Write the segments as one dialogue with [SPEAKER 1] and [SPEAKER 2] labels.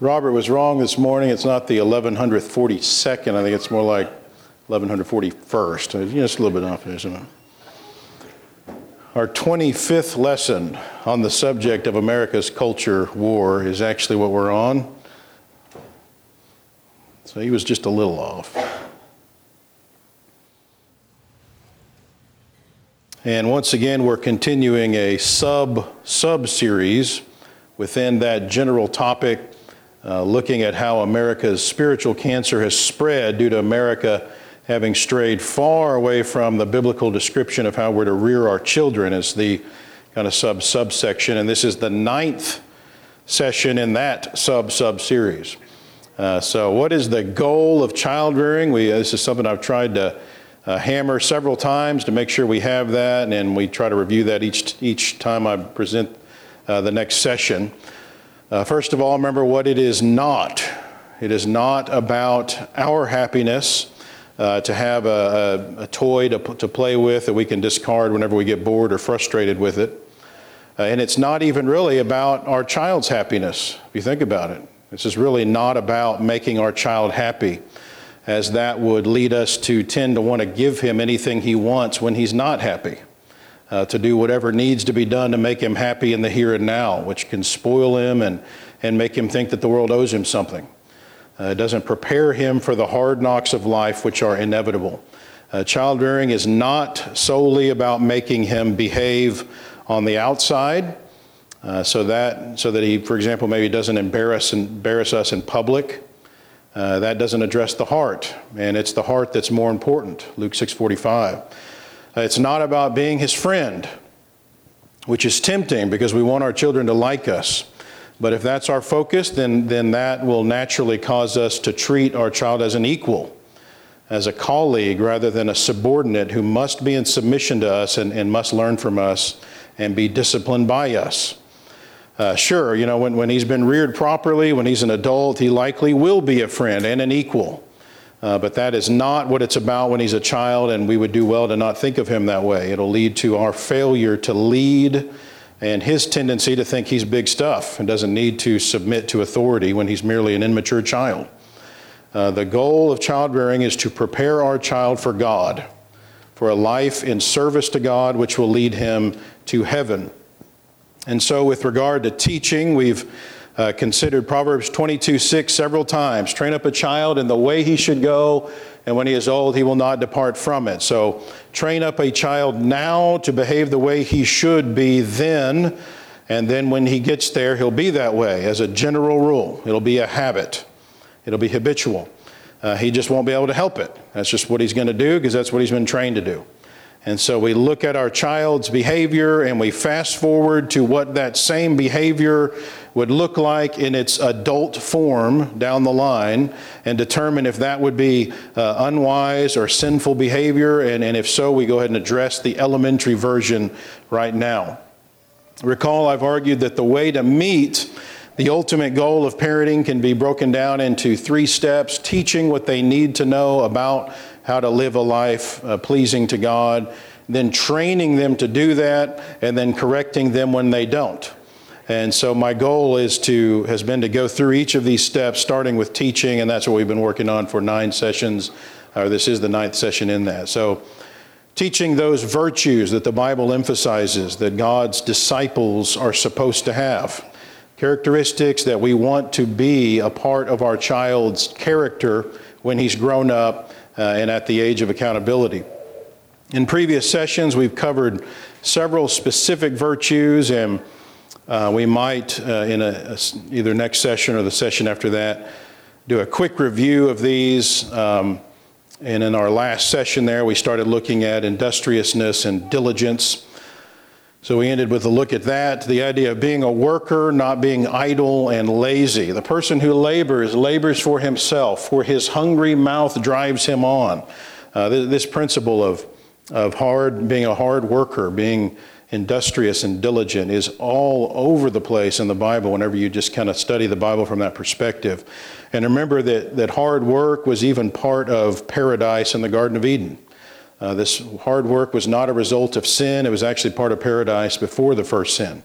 [SPEAKER 1] Robert was wrong this morning. It's not the 1142nd. I think it's more like 1141st. Uh, just a little bit off, isn't it? Our 25th lesson on the subject of America's culture war is actually what we're on. So he was just a little off. And once again, we're continuing a sub sub series within that general topic, uh, looking at how America's spiritual cancer has spread due to America having strayed far away from the biblical description of how we're to rear our children as the kind of sub subsection. And this is the ninth session in that sub sub series. Uh, so, what is the goal of child rearing? We, this is something I've tried to uh, hammer several times to make sure we have that, and we try to review that each, each time I present uh, the next session. Uh, first of all, remember what it is not. It is not about our happiness uh, to have a, a, a toy to, to play with that we can discard whenever we get bored or frustrated with it. Uh, and it's not even really about our child's happiness, if you think about it. This is really not about making our child happy, as that would lead us to tend to want to give him anything he wants when he's not happy. Uh, to do whatever needs to be done to make him happy in the here and now, which can spoil him and, and make him think that the world owes him something. Uh, it doesn't prepare him for the hard knocks of life, which are inevitable. Uh, child rearing is not solely about making him behave on the outside, uh, so that so that he, for example, maybe doesn't embarrass embarrass us in public. Uh, that doesn't address the heart, and it's the heart that's more important. Luke 6:45. Uh, it's not about being his friend, which is tempting because we want our children to like us. But if that's our focus, then, then that will naturally cause us to treat our child as an equal, as a colleague, rather than a subordinate who must be in submission to us and, and must learn from us and be disciplined by us. Uh, sure, you know, when, when he's been reared properly, when he's an adult, he likely will be a friend and an equal. Uh, but that is not what it's about when he's a child, and we would do well to not think of him that way. It'll lead to our failure to lead and his tendency to think he's big stuff and doesn't need to submit to authority when he's merely an immature child. Uh, the goal of child rearing is to prepare our child for God, for a life in service to God, which will lead him to heaven. And so, with regard to teaching, we've uh, considered Proverbs 22 6 several times. Train up a child in the way he should go, and when he is old, he will not depart from it. So train up a child now to behave the way he should be then, and then when he gets there, he'll be that way as a general rule. It'll be a habit, it'll be habitual. Uh, he just won't be able to help it. That's just what he's going to do because that's what he's been trained to do. And so we look at our child's behavior and we fast forward to what that same behavior would look like in its adult form down the line and determine if that would be uh, unwise or sinful behavior. And, and if so, we go ahead and address the elementary version right now. Recall, I've argued that the way to meet the ultimate goal of parenting can be broken down into three steps teaching what they need to know about how to live a life uh, pleasing to God, then training them to do that, and then correcting them when they don't. And so my goal is to has been to go through each of these steps, starting with teaching, and that's what we've been working on for nine sessions. Or this is the ninth session in that. So teaching those virtues that the Bible emphasizes that God's disciples are supposed to have. Characteristics that we want to be a part of our child's character when he's grown up and at the age of accountability. In previous sessions, we've covered several specific virtues and uh, we might, uh, in a, a, either next session or the session after that, do a quick review of these. Um, and in our last session there, we started looking at industriousness and diligence. So we ended with a look at that the idea of being a worker, not being idle and lazy. The person who labors, labors for himself, for his hungry mouth drives him on. Uh, this principle of, of hard, being a hard worker, being industrious and diligent is all over the place in the Bible whenever you just kind of study the Bible from that perspective. And remember that, that hard work was even part of paradise in the Garden of Eden. Uh, this hard work was not a result of sin, it was actually part of paradise before the first sin.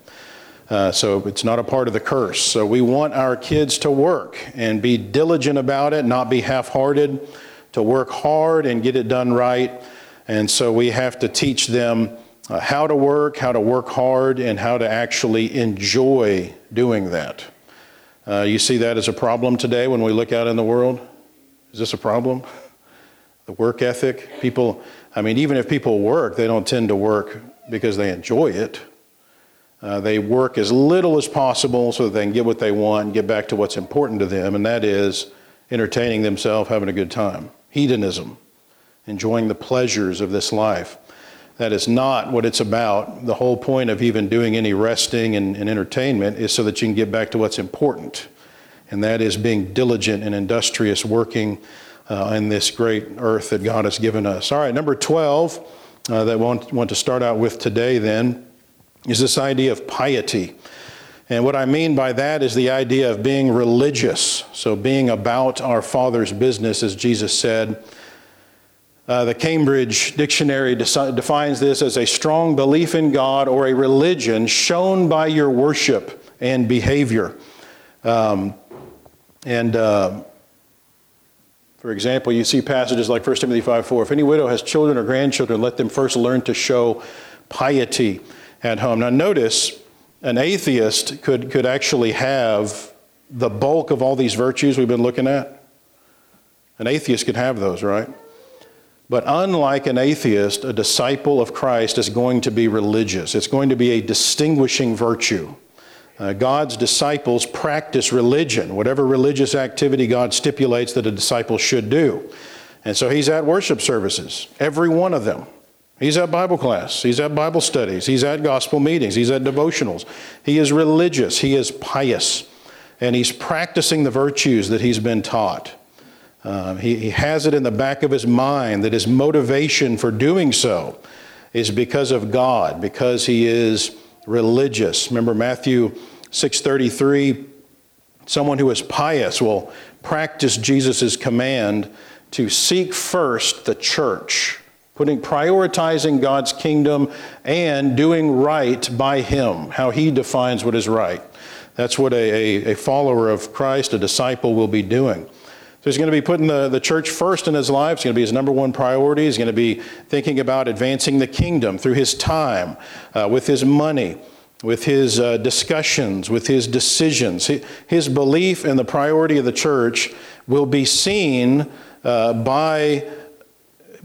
[SPEAKER 1] Uh, so it's not a part of the curse. So we want our kids to work and be diligent about it, not be half hearted, to work hard and get it done right. And so we have to teach them uh, how to work, how to work hard, and how to actually enjoy doing that. Uh, you see that as a problem today when we look out in the world? Is this a problem? The work ethic? People, I mean, even if people work, they don't tend to work because they enjoy it. Uh, they work as little as possible so that they can get what they want and get back to what's important to them, and that is entertaining themselves, having a good time. Hedonism, enjoying the pleasures of this life. That is not what it's about. The whole point of even doing any resting and, and entertainment is so that you can get back to what's important, and that is being diligent and industrious, working uh, in this great earth that God has given us. All right, number 12 uh, that I want, want to start out with today then is this idea of piety. And what I mean by that is the idea of being religious, so being about our Father's business, as Jesus said. Uh, the Cambridge Dictionary de- defines this as a strong belief in God or a religion shown by your worship and behavior. Um, and uh, for example, you see passages like 1 Timothy 5 4. If any widow has children or grandchildren, let them first learn to show piety at home. Now, notice an atheist could, could actually have the bulk of all these virtues we've been looking at. An atheist could have those, right? But unlike an atheist, a disciple of Christ is going to be religious. It's going to be a distinguishing virtue. Uh, God's disciples practice religion, whatever religious activity God stipulates that a disciple should do. And so he's at worship services, every one of them. He's at Bible class. He's at Bible studies. He's at gospel meetings. He's at devotionals. He is religious. He is pious. And he's practicing the virtues that he's been taught. Uh, he, he has it in the back of his mind that his motivation for doing so is because of God, because he is religious. Remember Matthew 6:33 someone who is pious will practice Jesus' command to seek first the church putting prioritizing God's kingdom and doing right by him, how he defines what is right. That's what a, a, a, follower of Christ, a disciple, will be doing. So he's going to be putting the, the church first in his life. It's going to be his number one priority. He's going to be thinking about advancing the kingdom through his time, uh, with his money, with his uh, discussions, with his decisions. His belief in the priority of the church will be seen uh, by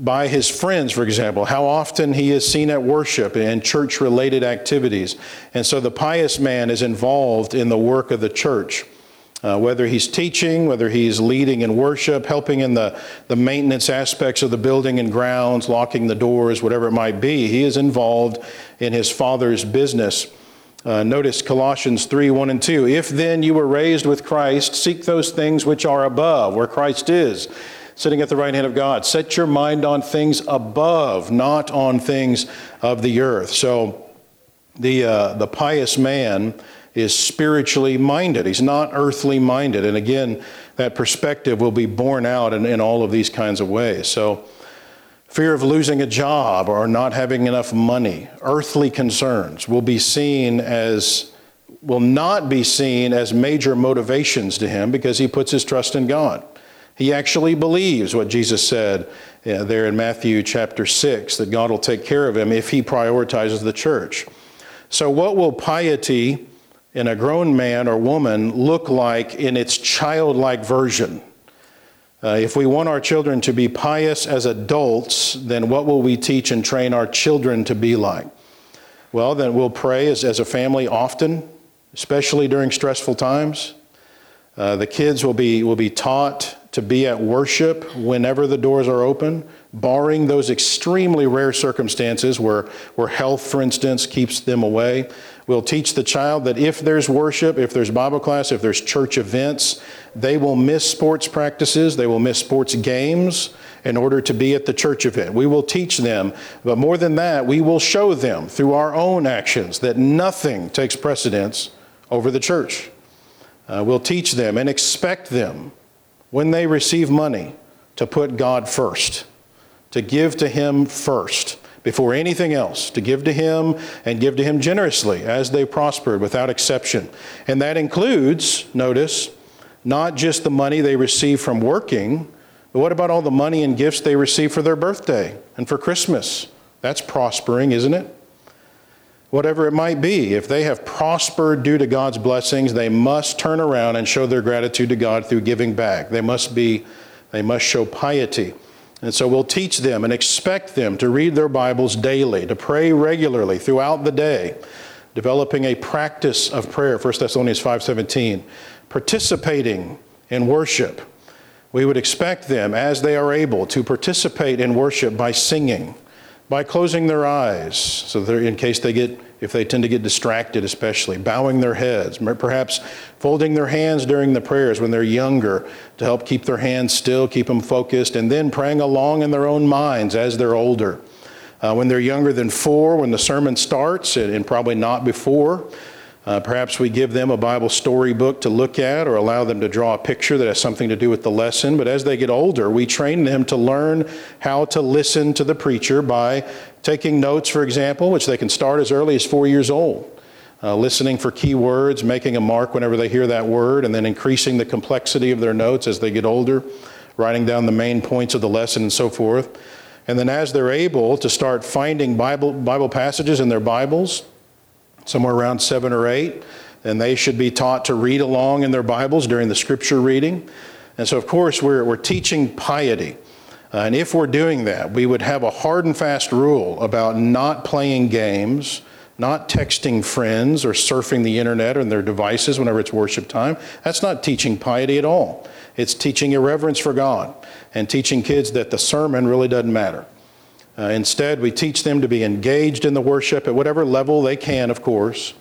[SPEAKER 1] by his friends, for example, how often he is seen at worship and church related activities. And so the pious man is involved in the work of the church. Uh, whether he's teaching, whether he's leading in worship, helping in the, the maintenance aspects of the building and grounds, locking the doors, whatever it might be, he is involved in his father's business. Uh, notice Colossians 3 1 and 2. If then you were raised with Christ, seek those things which are above, where Christ is sitting at the right hand of God. Set your mind on things above, not on things of the earth. So the, uh, the pious man is spiritually minded. He's not earthly minded. And again, that perspective will be borne out in, in all of these kinds of ways. So, fear of losing a job or not having enough money, earthly concerns will be seen as, will not be seen as major motivations to him because he puts his trust in God. He actually believes what Jesus said uh, there in Matthew chapter 6 that God will take care of him if he prioritizes the church. So, what will piety in a grown man or woman look like in its childlike version? Uh, if we want our children to be pious as adults, then what will we teach and train our children to be like? Well, then we'll pray as, as a family often, especially during stressful times. Uh, the kids will be, will be taught to be at worship whenever the doors are open, barring those extremely rare circumstances where, where health, for instance, keeps them away. We'll teach the child that if there's worship, if there's Bible class, if there's church events, they will miss sports practices, they will miss sports games in order to be at the church event. We will teach them, but more than that, we will show them through our own actions that nothing takes precedence over the church. Uh, we'll teach them and expect them when they receive money to put God first, to give to Him first. before anything else, to give to Him and give to Him generously as they prospered without exception. And that includes, notice, not just the money they receive from working, but what about all the money and gifts they receive for their birthday and for Christmas? That's prospering, isn't it? Whatever it might be, if they have prospered due to God's blessings, they must turn around and show their gratitude to God through giving back. They must be they must show piety. And so we'll teach them and expect them to read their Bibles daily, to pray regularly throughout the day, developing a practice of prayer, 1 Thessalonians 5:17, participating in worship. We would expect them as they are able to participate in worship by singing, by closing their eyes so that in case they get if they tend to get distracted, especially, bowing their heads, perhaps folding their hands during the prayers when they're younger to help keep their hands still, keep them focused, and then praying along in their own minds as they're older. Uh, when they're younger than four, when the sermon starts, and, and probably not before, uh, perhaps we give them a Bible storybook to look at or allow them to draw a picture that has something to do with the lesson. But as they get older, we train them to learn how to listen to the preacher by taking notes, for example, which they can start as early as four years old. Uh, listening for key words, making a mark whenever they hear that word, and then increasing the complexity of their notes as they get older, writing down the main points of the lesson and so forth. And then as they're able to start finding Bible, Bible passages in their Bibles, somewhere around seven or eight, and they should be taught to read along in their Bibles during the scripture reading. And so, of course, we're, we're teaching piety. Uh, and if we're doing that, we would have a hard and fast rule about not playing games, not texting friends or surfing the internet or their devices whenever it's worship time. That's not teaching piety at all. It's teaching irreverence for God and teaching kids that the sermon really doesn't matter. Uh, instead, we teach them to be engaged in the worship at whatever level they can, of course.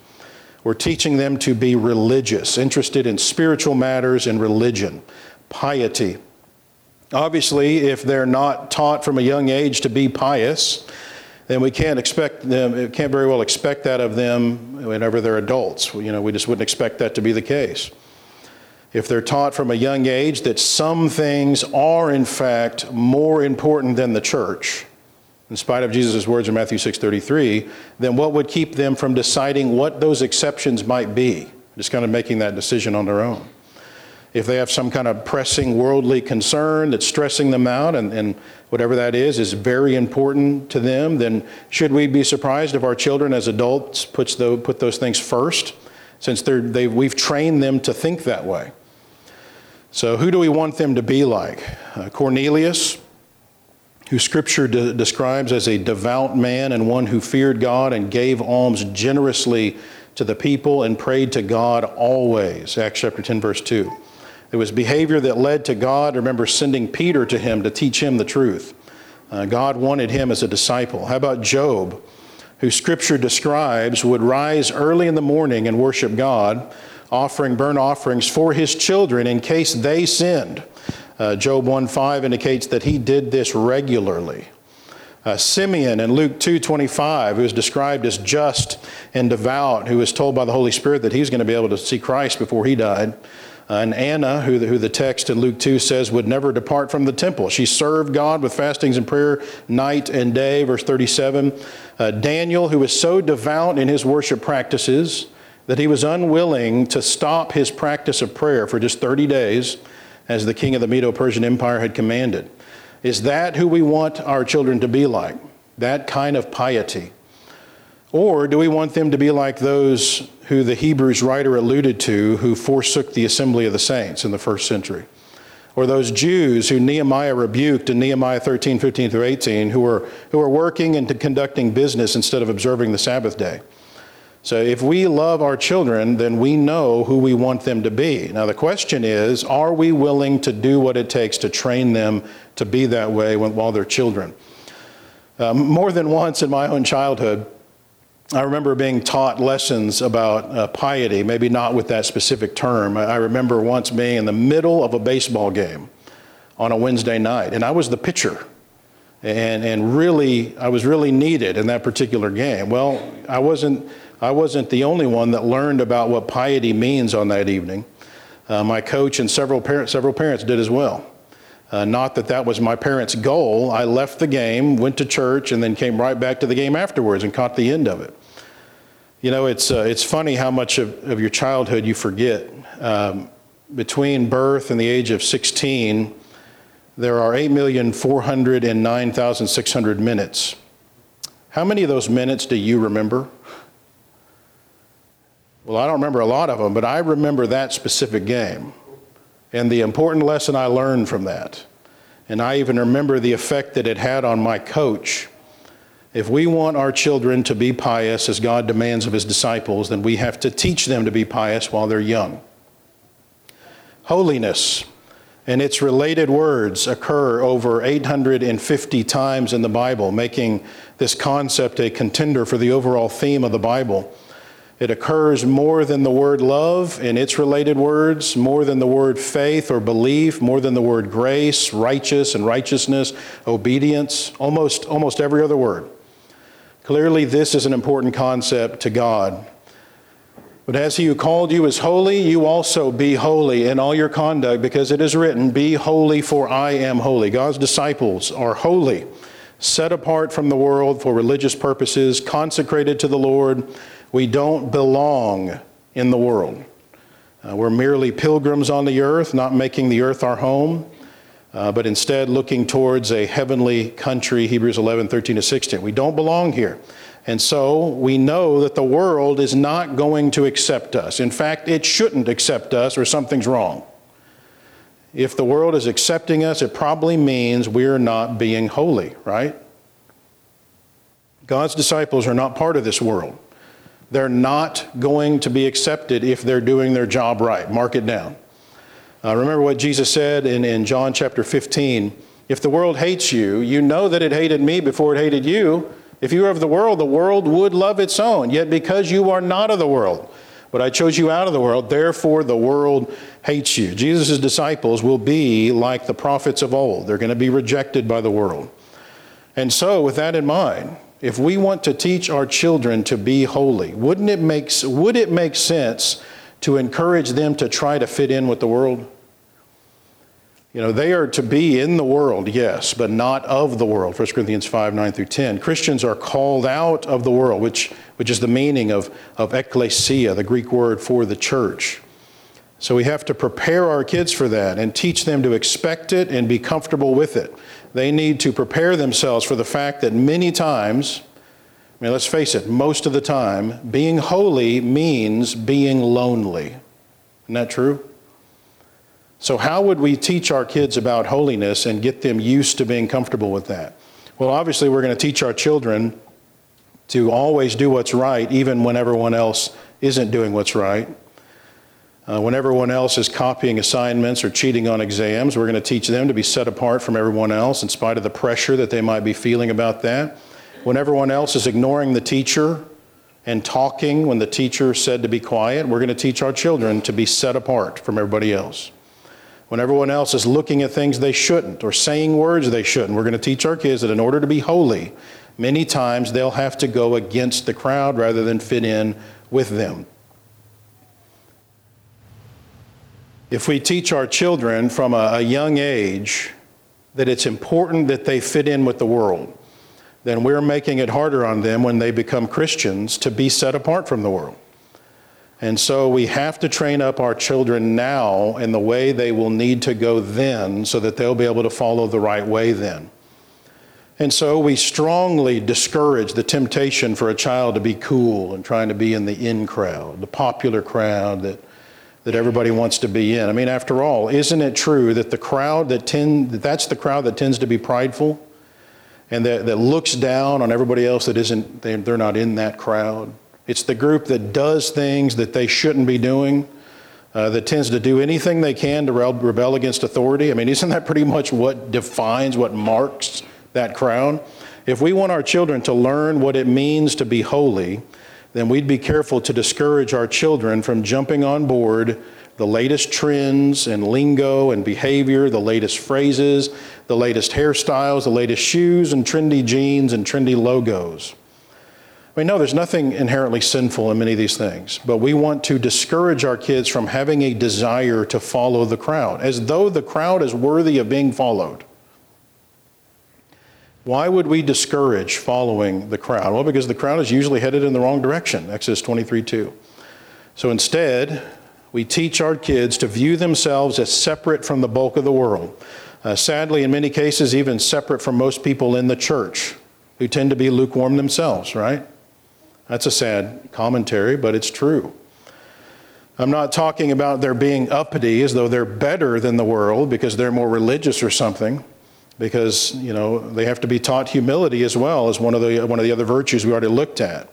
[SPEAKER 1] We're teaching them to be religious, interested in spiritual matters and religion, piety. Obviously, if they're not taught from a young age to be pious, then we can't expect them, can't very well expect that of them whenever they're adults. You know, we just wouldn't expect that to be the case. If they're taught from a young age that some things are in fact more important than the church, in spite of Jesus' words in Matthew 6:33, then what would keep them from deciding what those exceptions might be? Just kind of making that decision on their own. If they have some kind of pressing worldly concern that's stressing them out, and, and whatever that is is very important to them, then should we be surprised if our children as adults puts the, put those things first, since they we've trained them to think that way? So, who do we want them to be like? Uh, Cornelius, who Scripture de- describes as a devout man and one who feared God and gave alms generously to the people and prayed to God always. Acts chapter 10, verse 2. It was behavior that led to God, remember, sending Peter to him to teach him the truth. Uh, God wanted him as a disciple. How about Job, who Scripture describes would rise early in the morning and worship God, offering burnt offerings for his children in case they sinned? Uh, Job 1:5 indicates that he did this regularly. Uh, Simeon in Luke 2:25, who is described as just and devout, who was told by the Holy Spirit that he was going to be able to see Christ before he died. Uh, and Anna, who the, who the text in Luke 2 says would never depart from the temple. She served God with fastings and prayer night and day, verse 37. Uh, Daniel, who was so devout in his worship practices that he was unwilling to stop his practice of prayer for just 30 days as the king of the Medo Persian Empire had commanded. Is that who we want our children to be like? That kind of piety? Or do we want them to be like those who the Hebrews writer alluded to who forsook the assembly of the saints in the first century? Or those Jews who Nehemiah rebuked in Nehemiah 13, 15 through 18, who were, who were working and conducting business instead of observing the Sabbath day? So if we love our children, then we know who we want them to be. Now, the question is are we willing to do what it takes to train them to be that way while they're children? Um, more than once in my own childhood, I remember being taught lessons about uh, piety, maybe not with that specific term. I remember once being in the middle of a baseball game on a Wednesday night, and I was the pitcher. And, and really, I was really needed in that particular game. Well, I wasn't I wasn't the only one that learned about what piety means on that evening. Uh, my coach and several parents, several parents did as well. Uh, not that that was my parents' goal. I left the game, went to church, and then came right back to the game afterwards and caught the end of it. You know, it's, uh, it's funny how much of, of your childhood you forget. Um, between birth and the age of 16, there are 8,409,600 minutes. How many of those minutes do you remember? Well, I don't remember a lot of them, but I remember that specific game and the important lesson I learned from that. And I even remember the effect that it had on my coach. If we want our children to be pious as God demands of his disciples, then we have to teach them to be pious while they're young. Holiness and its related words occur over 850 times in the Bible, making this concept a contender for the overall theme of the Bible. It occurs more than the word love in its related words, more than the word faith or belief, more than the word grace, righteous and righteousness, obedience, almost, almost every other word. Clearly, this is an important concept to God. But as he who called you is holy, you also be holy in all your conduct, because it is written, Be holy, for I am holy. God's disciples are holy, set apart from the world for religious purposes, consecrated to the Lord we don't belong in the world. Uh, we're merely pilgrims on the earth, not making the earth our home, uh, but instead looking towards a heavenly country, Hebrews 11, 13 to 16. We don't belong here. And so we know that the world is not going to accept us. In fact, it shouldn't accept us or something's wrong. If the world is accepting us, it probably means we're not being holy, right? God's disciples are not part of this world. They're not going to be accepted if they're doing their job right. Mark it down. Uh, remember what Jesus said in, in John chapter 15 If the world hates you, you know that it hated me before it hated you. If you were of the world, the world would love its own. Yet because you are not of the world, but I chose you out of the world, therefore the world hates you. Jesus' disciples will be like the prophets of old, they're going to be rejected by the world. And so, with that in mind, if we want to teach our children to be holy, wouldn't it make, would it make sense to encourage them to try to fit in with the world? You know, they are to be in the world, yes, but not of the world. 1 Corinthians 5 9 through 10. Christians are called out of the world, which, which is the meaning of, of ecclesia, the Greek word for the church. So we have to prepare our kids for that and teach them to expect it and be comfortable with it. They need to prepare themselves for the fact that many times, I mean, let's face it, most of the time, being holy means being lonely. Isn't that true? So, how would we teach our kids about holiness and get them used to being comfortable with that? Well, obviously, we're going to teach our children to always do what's right, even when everyone else isn't doing what's right. Uh, when everyone else is copying assignments or cheating on exams, we're going to teach them to be set apart from everyone else in spite of the pressure that they might be feeling about that. When everyone else is ignoring the teacher and talking when the teacher said to be quiet, we're going to teach our children to be set apart from everybody else. When everyone else is looking at things they shouldn't or saying words they shouldn't, we're going to teach our kids that in order to be holy, many times they'll have to go against the crowd rather than fit in with them. If we teach our children from a, a, young age that it's important that they fit in with the world, then we're making it harder on them when they become Christians to be set apart from the world. And so we have to train up our children now in the way they will need to go then so that they'll be able to follow the right way then. And so we strongly discourage the temptation for a child to be cool and trying to be in the in crowd, the popular crowd that that everybody wants to be in. I mean, after all, isn't it true that the crowd that tend that's the crowd that tends to be prideful and that, that looks down on everybody else that isn't they, they're not in that crowd? It's the group that does things that they shouldn't be doing. Uh, that tends to do anything they can to rebel against authority. I mean, isn't that pretty much what defines, what marks that crowd? If we want our children to learn what it means to be holy, then we'd be careful to discourage our children from jumping on board the latest trends and lingo and behavior, the latest phrases, the latest hairstyles, the latest shoes and trendy jeans and trendy logos. I mean, no, there's nothing inherently sinful in many of these things, but we want to discourage our kids from having a desire to follow the crowd, as though the crowd is worthy of being followed. Why would we discourage following the crowd? Well, because the crowd is usually headed in the wrong direction, Exodus 23 2. So instead, we teach our kids to view themselves as separate from the bulk of the world. Uh, sadly, in many cases, even separate from most people in the church who tend to be lukewarm themselves, right? That's a sad commentary, but it's true. I'm not talking about their being uppity as though they're better than the world because they're more religious or something, because, you know, they have to be taught humility as well as one of the, one of the other virtues we already looked at.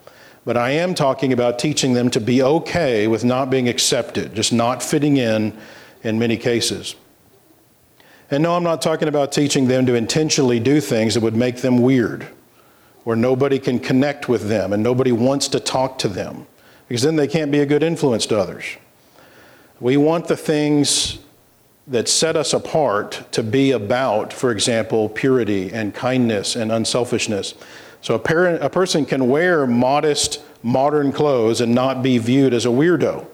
[SPEAKER 1] But I am talking about teaching them to be okay with not being accepted, just not fitting in in many cases. And no, I'm not talking about teaching them to intentionally do things that would make them weird where nobody can connect with them and nobody wants to talk to them because then they can't be a good influence to others. We want the things that set us apart to be about, for example, purity and kindness and unselfishness. So a, parent, a person can wear modest, modern clothes and not be viewed as a weirdo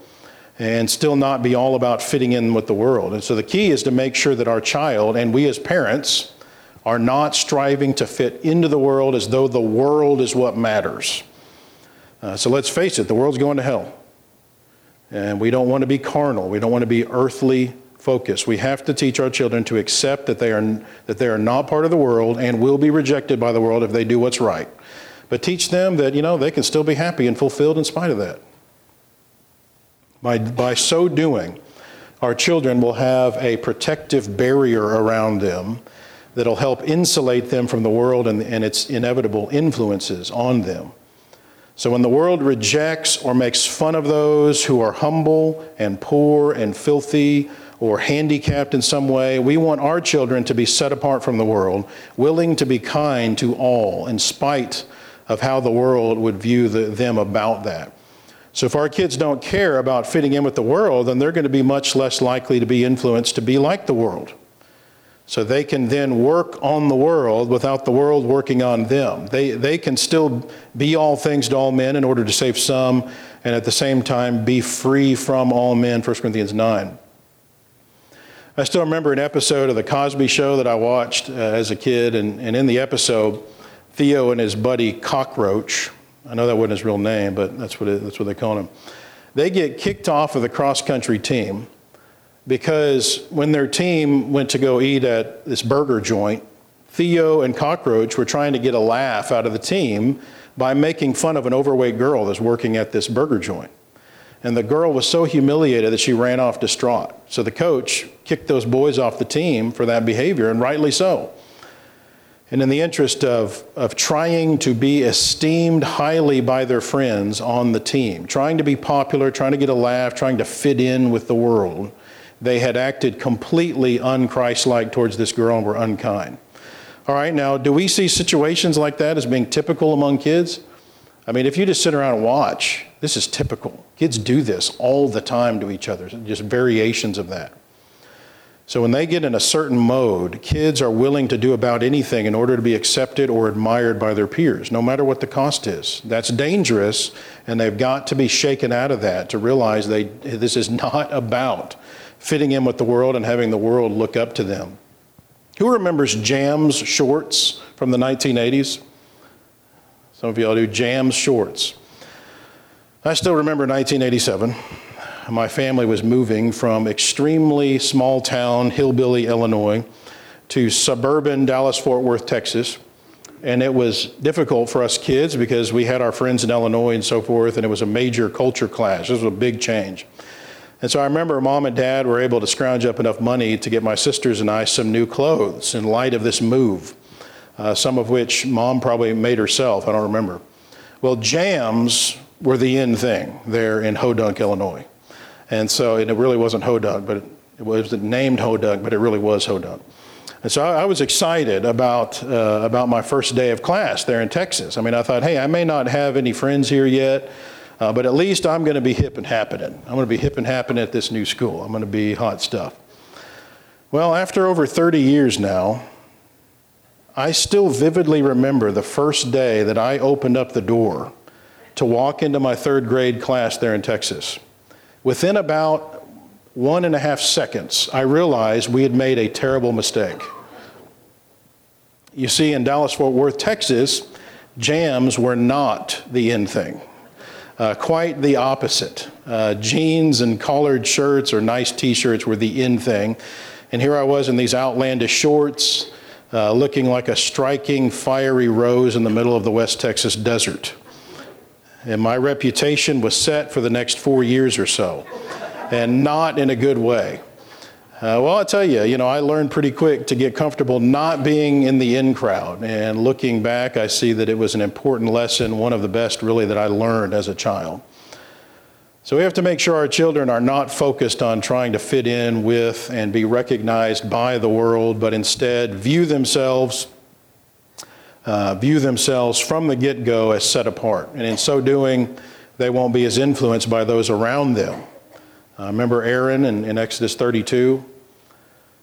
[SPEAKER 1] and still not be all about fitting in with the world. And so the key is to make sure that our child and we as parents are not striving to fit into the world as though the world is what matters. Uh, so let's face it, the world's going to hell. And we don't want to be carnal. We don't want to be earthly focused. We have to teach our children to accept that they, are, that they are not part of the world and will be rejected by the world if they do what's right. But teach them that, you know, they can still be happy and fulfilled in spite of that. By, by so doing, our children will have a protective barrier around them that'll help insulate them from the world and, and its inevitable influences on them. So when the world rejects or makes fun of those who are humble and poor and filthy or handicapped in some way, we want our children to be set apart from the world, willing to be kind to all in spite of how the world would view the, them about that. So if our kids don't care about fitting in with the world, then they're going to be much less likely to be influenced to be like the world. So they can then work on the world without the world working on them. They, they can still be all things to all men in order to save some, and at the same time be free from all men, 1 Corinthians 9. I still remember an episode of The Cosby Show that I watched uh, as a kid, and, and in the episode, Theo and his buddy Cockroach, I know that wasn't his real name, but that's what, it, that's what they call him, they get kicked off of the cross country team because when their team went to go eat at this burger joint, Theo and Cockroach were trying to get a laugh out of the team by making fun of an overweight girl that's working at this burger joint. And the girl was so humiliated that she ran off distraught. So the coach kicked those boys off the team for that behavior, and rightly so. And in the interest of, of trying to be esteemed highly by their friends on the team, trying to be popular, trying to get a laugh, trying to fit in with the world, they had acted completely unchristlike towards this girl and were unkind. All right, now, do we see situations like that as being typical among kids? I mean, if you just sit around and watch, this is typical. Kids do this all the time to each other, just variations of that. So when they get in a certain mode, kids are willing to do about anything in order to be accepted or admired by their peers, no matter what the cost is. That's dangerous, and they've got to be shaken out of that to realize they, this is not about fitting in with the world and having the world look up to them. Who remembers Jams shorts from the 1980s? Some of y'all do Jams shorts. I still remember 1987. My family was moving from extremely small town, hillbilly Illinois, to suburban Dallas Fort Worth, Texas. And it was difficult for us kids because we had our friends in Illinois and so forth, and it was a major culture clash. This was a big change. And so I remember mom and dad were able to scrounge up enough money to get my sisters and I some new clothes in light of this move, uh, some of which mom probably made herself. I don't remember. Well, jams were the in thing there in Hodunk, Illinois. And so and it really wasn't Hodunk, but it, was named Hodunk, but it really was Hodunk. And so I, I was excited about, uh, about my first day of class there in Texas. I mean, I thought, hey, I may not have any friends here yet. Uh, but at least I'm going to be hip and happening. I'm going to be hip and happening at this new school. I'm going to be hot stuff. Well, after over 30 years now, I still vividly remember the first day that I opened up the door to walk into my third grade class there in Texas. Within about one and a half seconds, I realized we had made a terrible mistake. You see, in Dallas Fort Worth, Texas, jams were not the in thing. Uh, quite the opposite. Uh, jeans and collared shirts or nice t shirts were the in thing. And here I was in these outlandish shorts, uh, looking like a striking, fiery rose in the middle of the West Texas desert. And my reputation was set for the next four years or so, and not in a good way. Uh, well, I tell you, you know, I learned pretty quick to get comfortable not being in the in crowd. And looking back, I see that it was an important lesson, one of the best really that I learned as a child. So we have to make sure our children are not focused on trying to fit in with and be recognized by the world, but instead view themselves uh, view themselves from the get-go as set apart. And in so doing, they won't be as influenced by those around them. Uh, remember Aaron in, in Exodus 32?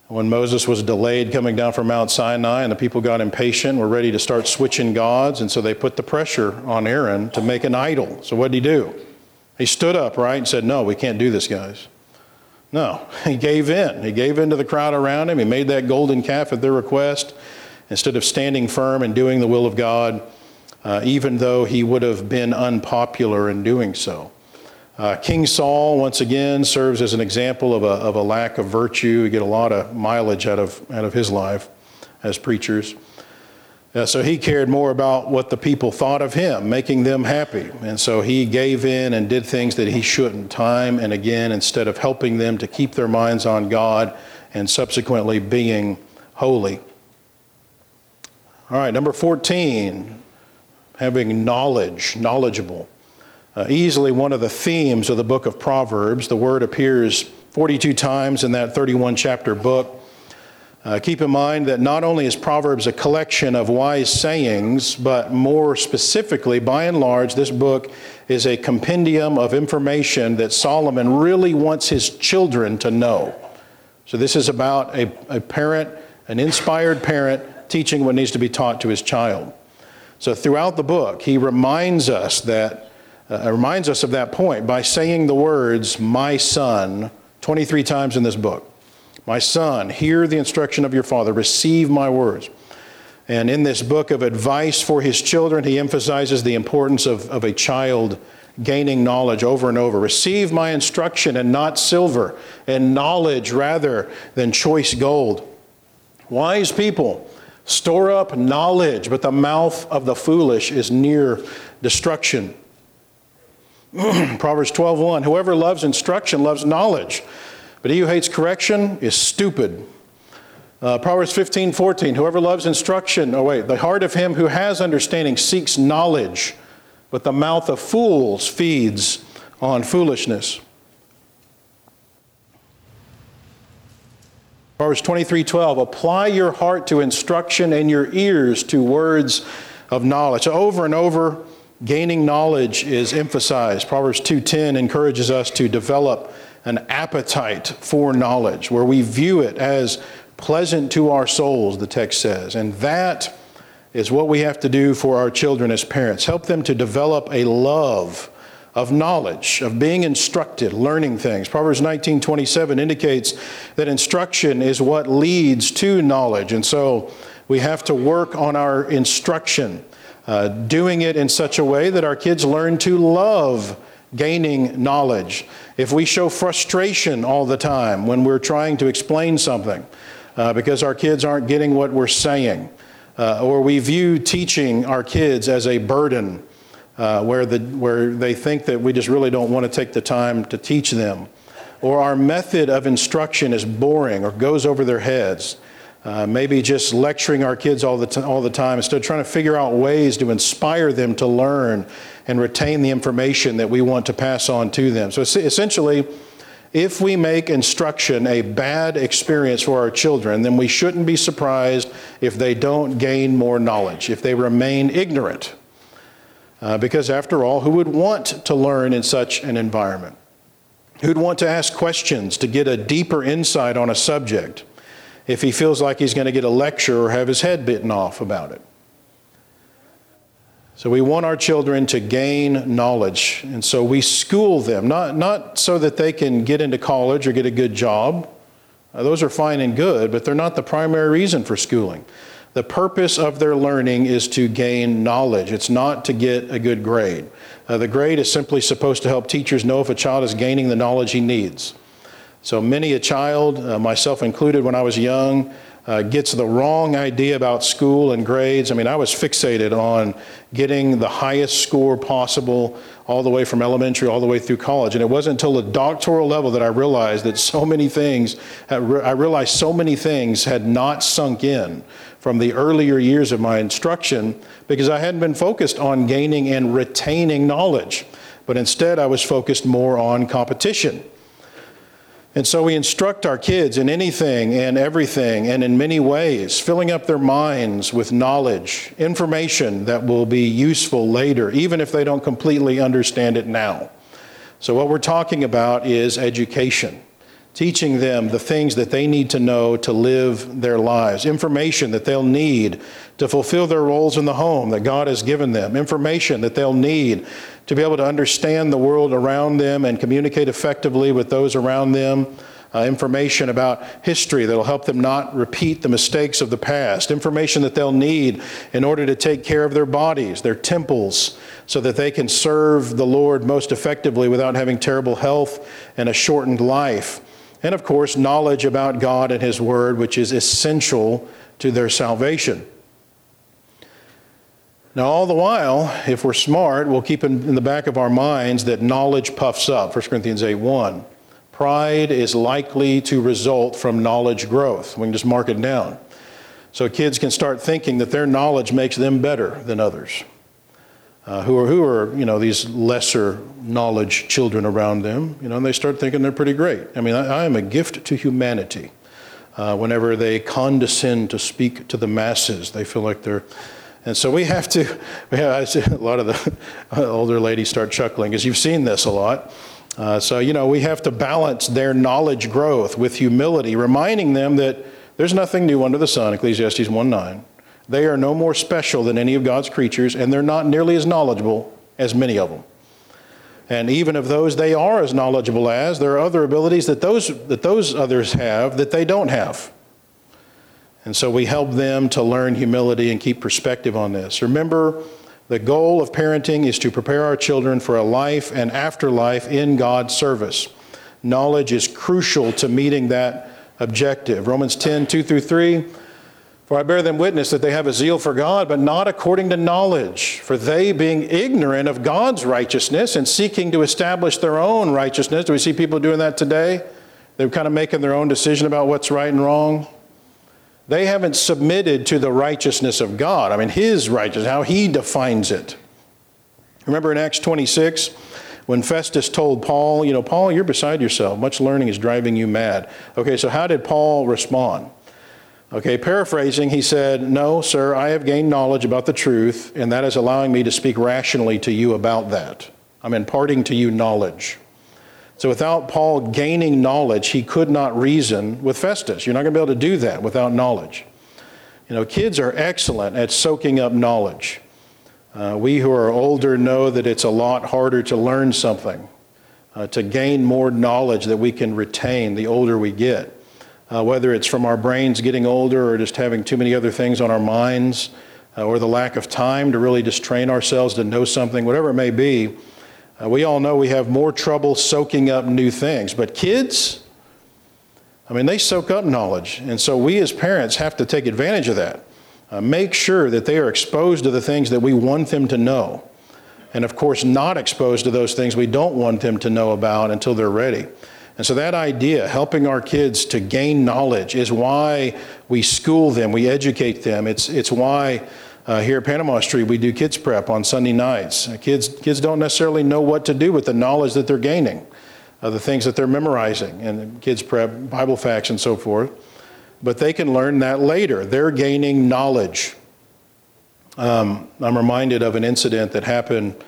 [SPEAKER 1] When Moses was delayed coming down from Mount Sinai and the people got impatient, were ready to start switching gods, and so they put the pressure on Aaron to make an idol. So what did he do? He stood up, right, and said, No, we can't do this, guys. No, he gave in. He gave in to the crowd around him. He made that golden calf at their request instead of standing firm and doing the will of God, uh, even though he would have been unpopular in doing so. Uh, King Saul, once again, serves as an example of a, of a lack of virtue. We get a lot of mileage out of, out of his life as preachers. Uh, so he cared more about what the people thought of him, making them happy. And so he gave in and did things that he shouldn't, time and again, instead of helping them to keep their minds on God and subsequently being holy. All right, number 14, having knowledge, knowledgeable. Uh, easily one of the themes of the book of Proverbs. The word appears 42 times in that 31 chapter book. Uh, keep in mind that not only is Proverbs a collection of wise sayings, but more specifically, by and large, this book is a compendium of information that Solomon really wants his children to know. So, this is about a, a parent, an inspired parent, teaching what needs to be taught to his child. So, throughout the book, he reminds us that uh, reminds us of that point by saying the words, My son, 23 times in this book. My son, hear the instruction of your father, receive my words. And in this book of advice for his children, he emphasizes the importance of, of a child gaining knowledge over and over. Receive my instruction and not silver, and knowledge rather than choice gold. Wise people store up knowledge, but the mouth of the foolish is near destruction. Proverbs 12:1 Whoever loves instruction loves knowledge, but he who hates correction is stupid. Uh, Proverbs 15:14 Whoever loves instruction, oh wait, the heart of him who has understanding seeks knowledge, but the mouth of fools feeds on foolishness. Proverbs 23:12 Apply your heart to instruction and your ears to words of knowledge. Over and over Gaining knowledge is emphasized. Proverbs 2:10 encourages us to develop an appetite for knowledge where we view it as pleasant to our souls, the text says. And that is what we have to do for our children as parents. Help them to develop a love of knowledge, of being instructed, learning things. Proverbs 19:27 indicates that instruction is what leads to knowledge. And so we have to work on our instruction uh, doing it in such a way that our kids learn to love gaining knowledge. If we show frustration all the time when we're trying to explain something uh, because our kids aren't getting what we're saying, uh, or we view teaching our kids as a burden uh, where, the, where they think that we just really don't want to take the time to teach them, or our method of instruction is boring or goes over their heads. Uh, maybe just lecturing our kids all the, t- all the time instead of trying to figure out ways to inspire them to learn and retain the information that we want to pass on to them. So essentially, if we make instruction a bad experience for our children, then we shouldn't be surprised if they don't gain more knowledge, if they remain ignorant. Uh, because after all, who would want to learn in such an environment? Who'd want to ask questions to get a deeper insight on a subject? If he feels like he's going to get a lecture or have his head bitten off about it. So we want our children to gain knowledge. And so we school them, not, not so that they can get into college or get a good job. Uh, those are fine and good, but they're not the primary reason for schooling. The purpose of their learning is to gain knowledge. It's not to get a good grade. Uh, the grade is simply supposed to help teachers know if a child is gaining the knowledge he needs. So many a child, uh, myself included when I was young, uh, gets the wrong idea about school and grades. I mean, I was fixated on getting the highest score possible all the way from elementary all the way through college. And it wasn't until the doctoral level that I realized that so many things, I realized so many things had not sunk in from the earlier years of my instruction because I hadn't been focused on gaining and retaining knowledge. But instead, I was focused more on competition. And so we instruct our kids in anything and everything and in many ways, filling up their minds with knowledge, information that will be useful later, even if they don't completely understand it now. So, what we're talking about is education, teaching them the things that they need to know to live their lives, information that they'll need to fulfill their roles in the home that God has given them, information that they'll need to be able to understand the world around them and communicate effectively with those around them. Uh, information about history that'll help them not repeat the mistakes of the past, information that they'll need in order to take care of their bodies, their temples, so that they can serve the Lord most effectively without having terrible health and a shortened life. And of course, knowledge about God and His Word, which is essential to their salvation. Now, all the while, if we're smart, we'll keep in, in the back of our minds that knowledge puffs up, 1 Corinthians 8 1. Pride is likely to result from knowledge growth. We can just mark it down. So kids can start thinking that their knowledge makes them better than others. Uh, who are who are you know these lesser knowledge children around them you know and they start thinking they're pretty great i mean i, I am a gift to humanity uh, whenever they condescend to speak to the masses they feel like they're and so we have to, we have, a lot of the older ladies start chuckling because you've seen this a lot. Uh, so, you know, we have to balance their knowledge growth with humility, reminding them that there's nothing new under the sun, Ecclesiastes 1 9. They are no more special than any of God's creatures, and they're not nearly as knowledgeable as many of them. And even of those they are as knowledgeable as, there are other abilities that those, that those others have that they don't have. And so we help them to learn humility and keep perspective on this. Remember, the goal of parenting is to prepare our children for a life and afterlife in God's service. Knowledge is crucial to meeting that objective. Romans 10, 2 through 3. For I bear them witness that they have a zeal for God, but not according to knowledge. For they, being ignorant of God's righteousness and seeking to establish their own righteousness, do we see people doing that today? They're kind of making their own decision about what's right and wrong. They haven't submitted to the righteousness of God. I mean, His righteousness, how He defines it. Remember in Acts 26, when Festus told Paul, you know, Paul, you're beside yourself. Much learning is driving you mad. Okay, so how did Paul respond? Okay, paraphrasing, he said, No, sir, I have gained knowledge about the truth, and that is allowing me to speak rationally to you about that. I'm imparting to you knowledge. So without Paul gaining knowledge, he could not reason with Festus. You're not going to be able to do that without knowledge. You know, kids are excellent at soaking up knowledge. Uh, we who are older know that it's a lot harder to learn something, uh, to gain more knowledge that we can retain the older we get. Uh, whether it's from our brains getting older or just having too many other things on our minds, uh, or the lack of time to really just train ourselves to know something, whatever it may be, uh, we all know we have more trouble soaking up new things, but kids, I mean, they soak up knowledge. And so we as parents have to take advantage of that. Uh, make sure that they are exposed to the things that we want them to know. And of course, not exposed to those things we don't want them to know about until they're ready. And so, that idea, helping our kids to gain knowledge, is why we school them, we educate them. It's, it's why uh, here at Panama Street, we do kids prep on Sunday nights. Uh, kids, kids don't necessarily know what to do with the knowledge that they're gaining, uh, the things that they're memorizing, and kids prep, Bible facts, and so forth. But they can learn that later. They're gaining knowledge. Um, I'm reminded of an incident that happened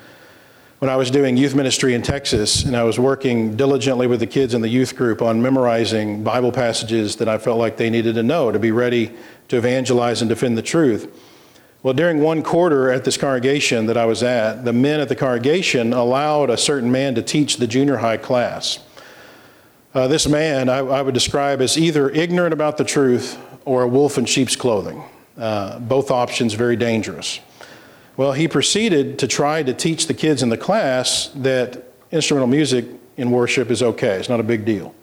[SPEAKER 1] when I was doing youth ministry in Texas, and I was working diligently with the kids in the youth group on memorizing Bible passages that I felt like they needed to know to be ready to evangelize and defend the truth. Well, during one quarter at this congregation that I was at, the men at the congregation allowed a certain man to teach the junior high class. Uh, this man I, I, would describe as either ignorant about the truth or a wolf in sheep's clothing. Uh, both options very dangerous. Well, he proceeded to try to teach the kids in the class that instrumental music in worship is okay, it's not a big deal.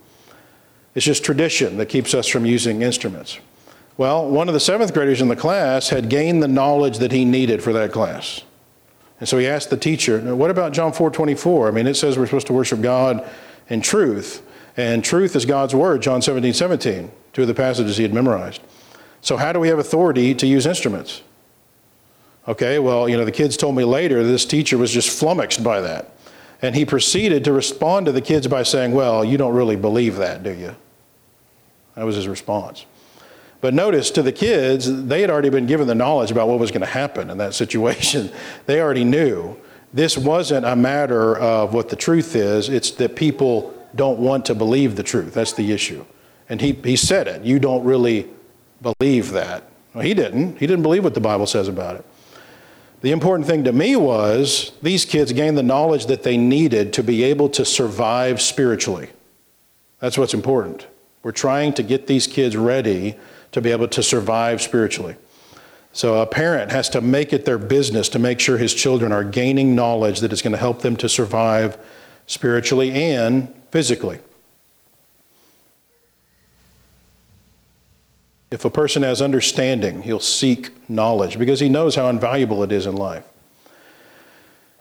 [SPEAKER 1] It's just tradition that keeps us from using instruments. Well, one of the seventh graders in the class had gained the knowledge that he needed for that class. And so he asked the teacher, What about John 4 24? I mean, it says we're supposed to worship God in truth. And truth is God's word, John 17 17, two of the passages he had memorized. So, how do we have authority to use instruments? Okay, well, you know, the kids told me later this teacher was just flummoxed by that. And he proceeded to respond to the kids by saying, Well, you don't really believe that, do you? That was his response. But notice to the kids, they had already been given the knowledge about what was going to happen in that situation. they already knew. This wasn't a matter of what the truth is, it's that people don't want to believe the truth. That's the issue. And he, he said it. You don't really believe that. Well, he didn't. He didn't believe what the Bible says about it. The important thing to me was these kids gained the knowledge that they needed to be able to survive spiritually. That's what's important. We're trying to get these kids ready to be able to survive spiritually. So a parent has to make it their business to make sure his children are gaining knowledge that is going to help them to survive spiritually and physically. If a person has understanding, he'll seek knowledge because he knows how invaluable it is in life.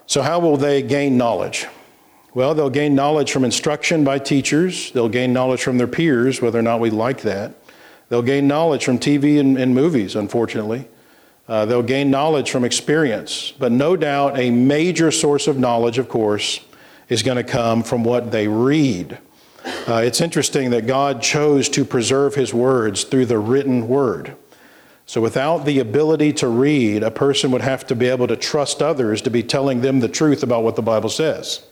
[SPEAKER 1] So, how will they gain knowledge? Well, they'll gain knowledge from instruction by teachers, they'll gain knowledge from their peers, whether or not we like that. They'll gain knowledge from TV and, and movies, unfortunately. Uh, they'll gain knowledge from experience. But no doubt, a major source of knowledge, of course, is going to come from what they read. Uh, it's interesting that God chose to preserve His words through the written word. So, without the ability to read, a person would have to be able to trust others to be telling them the truth about what the Bible says.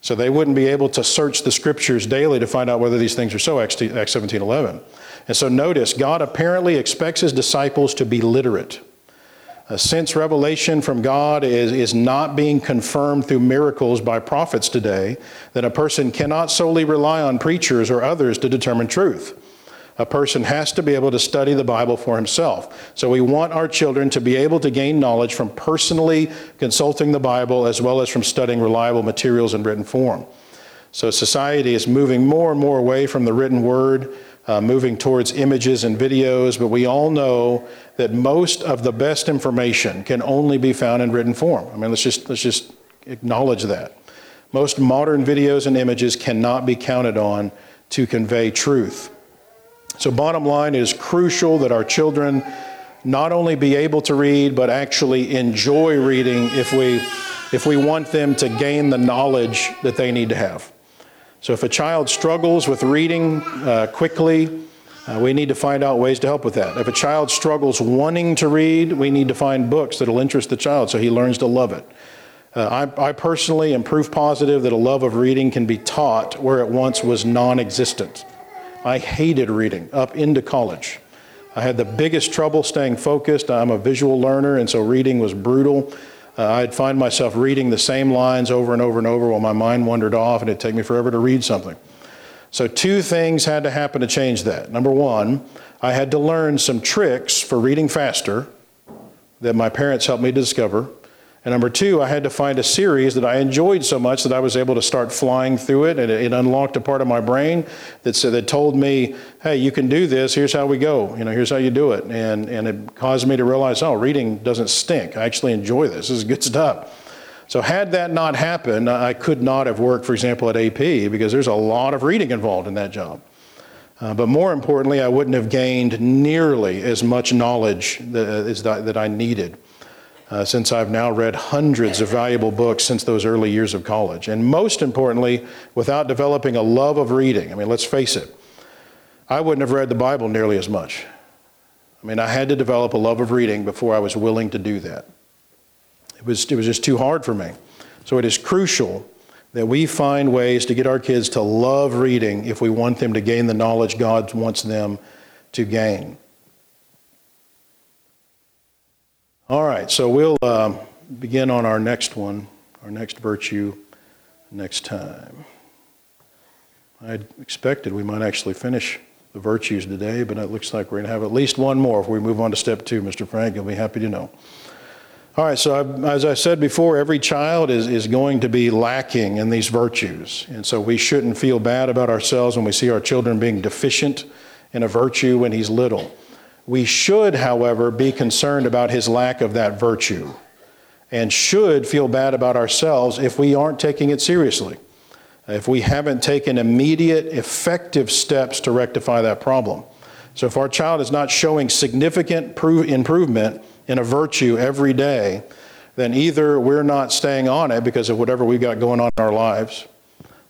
[SPEAKER 1] So, they wouldn't be able to search the scriptures daily to find out whether these things are so, Acts 17 11. And so notice, God apparently expects his disciples to be literate. Uh, since revelation from God is, is not being confirmed through miracles by prophets today, then a person cannot solely rely on preachers or others to determine truth. A person has to be able to study the Bible for himself. So we want our children to be able to gain knowledge from personally consulting the Bible as well as from studying reliable materials in written form. So society is moving more and more away from the written word uh, moving towards images and videos, but we all know that most of the best information can only be found in written form. I mean, let's just, let's just acknowledge that. Most modern videos and images cannot be counted on to convey truth. So, bottom line, it is crucial that our children not only be able to read, but actually enjoy reading if we, if we want them to gain the knowledge that they need to have. So if a child struggles with reading uh, quickly, uh, we need to find out ways to help with that. If a child struggles wanting to read, we need to find books that will interest the child so he learns to love it. Uh, I, I, personally am proof positive that a love of reading can be taught where it once was non existent. I hated reading up into college. I had the biggest trouble staying focused. I'm a visual learner, and so reading was brutal. Uh, I'd find myself reading the same lines over and over and over while my mind wandered off, and it'd take me forever to read something. So, two things had to happen to change that. Number one, I had to learn some tricks for reading faster that my parents helped me discover. And number two, I had to find a series that I enjoyed so much that I was able to start flying through it, and it, unlocked a part of my brain that said that told me, "Hey, you can do this. Here's how we go. You know, here's how you do it." And and it caused me to realize, oh, reading doesn't stink. I actually enjoy this. This is good stuff. So had that not happened, I could not have worked, for example, at AP because there's a lot of reading involved in that job. Uh, but more importantly, I wouldn't have gained nearly as much knowledge that, that I needed uh, since I've now read hundreds of valuable books since those early years of college. And most importantly, without developing a love of reading. I mean, let's face it, I wouldn't have read the Bible nearly as much. I mean, I had to develop a love of reading before I was willing to do that. It was, it was just too hard for me. So it is crucial that we find ways to get our kids to love reading if we want them to gain the knowledge God wants them to gain. All right, so we'll uh, begin on our next one, our next virtue, next time. I expected we might actually finish the virtues today, but it looks like we're going to have at least one more if we move on to step two, Mr. Frank. You'll be happy to know. All right, so I, as I said before, every child is, is going to be lacking in these virtues. And so we shouldn't feel bad about ourselves when we see our children being deficient in a virtue when he's little. We should, however, be concerned about his lack of that virtue and should feel bad about ourselves if we aren't taking it seriously, if we haven't taken immediate, effective steps to rectify that problem. So if our child is not showing significant improvement, in a virtue every day, then either we're not staying on it because of whatever we've got going on in our lives,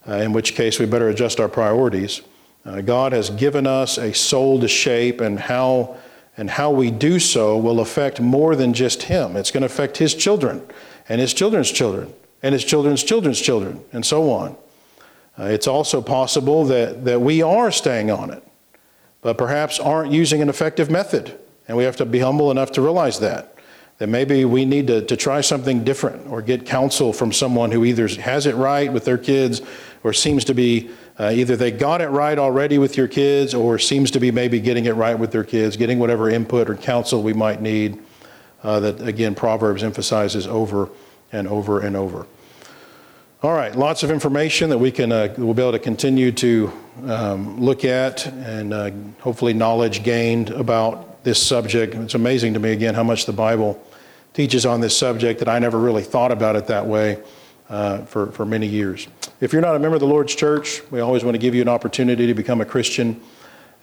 [SPEAKER 1] uh, in which case we better adjust our priorities. Uh, God has given us a soul to shape, and how, and how we do so will affect more than just Him. It's going to affect His children, and His children's children, and His children's children's children, and so on. Uh, it's also possible that, that we are staying on it, but perhaps aren't using an effective method. And we have to be humble enough to realize that. That maybe we need to, to try something different or get counsel from someone who either has it right with their kids or seems to be uh, either they got it right already with your kids or seems to be maybe getting it right with their kids, getting whatever input or counsel we might need. Uh, that again, Proverbs emphasizes over and over and over. All right, lots of information that we can uh, we'll be able to continue to um, look at and uh, hopefully knowledge gained about this subject. It's amazing to me, again, how much the Bible teaches on this subject that I never really thought about it that way uh, for, for many years. If you're not a member of the Lord's church, we always want to give you an opportunity to become a Christian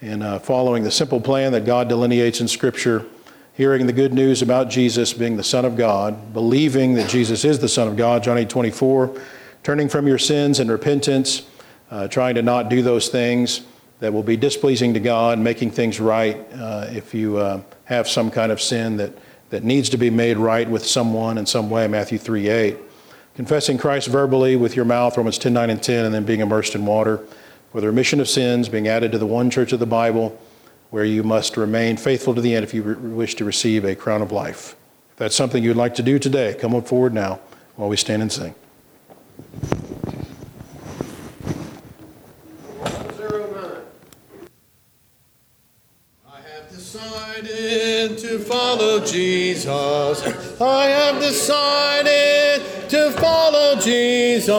[SPEAKER 1] and uh, following the simple plan that God delineates in Scripture, hearing the good news about Jesus being the Son of God, believing that Jesus is the Son of God, John 8 24, turning from your sins and repentance, uh, trying to not do those things that will be displeasing to God, making things right. Uh, if you uh, have some kind of sin that, that needs to be made right with someone in some way, Matthew 3 8. Confessing Christ verbally with your mouth, Romans 10 9 and 10, and then being immersed in water. For the remission of sins, being added to the one church of the Bible, where you must remain faithful to the end if you re- wish to receive a crown of life. If that's something you'd like to do today, come forward now while we stand and sing.
[SPEAKER 2] decided to follow Jesus. I have decided to follow Jesus.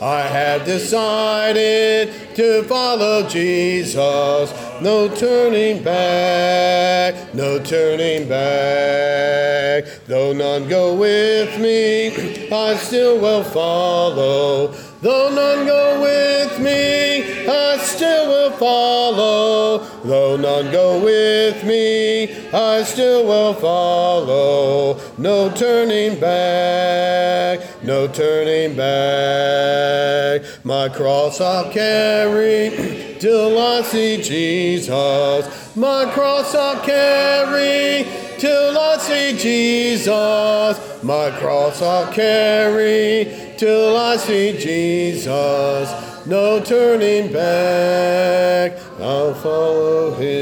[SPEAKER 2] I have decided to follow Jesus. No turning back, no turning back. Though none go with me, I still will follow. Though none go with me, I still will follow. Though none go with me, I still will follow. No turning back, no turning back. My cross I'll carry till I see Jesus. My cross I'll carry till I see Jesus. My cross I'll carry till I see Jesus. No turning back, I'll follow him.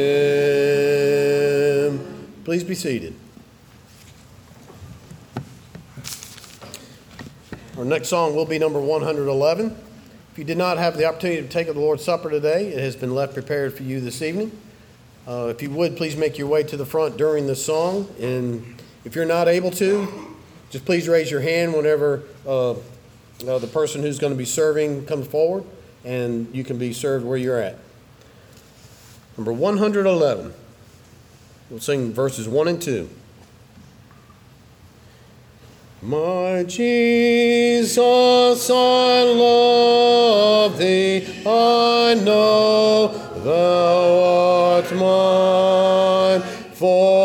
[SPEAKER 2] Please be seated. Next song will be number 111. If you did not have the opportunity to take the Lord's Supper today, it has been left prepared for you this evening. Uh, if you would, please make your way to the front during the song. And if you're not able to, just please raise your hand whenever uh, uh, the person who's going to be serving comes forward, and you can be served where you're at. Number 111. We'll sing verses 1 and 2. My Jesus, I love thee, I know thou art mine. For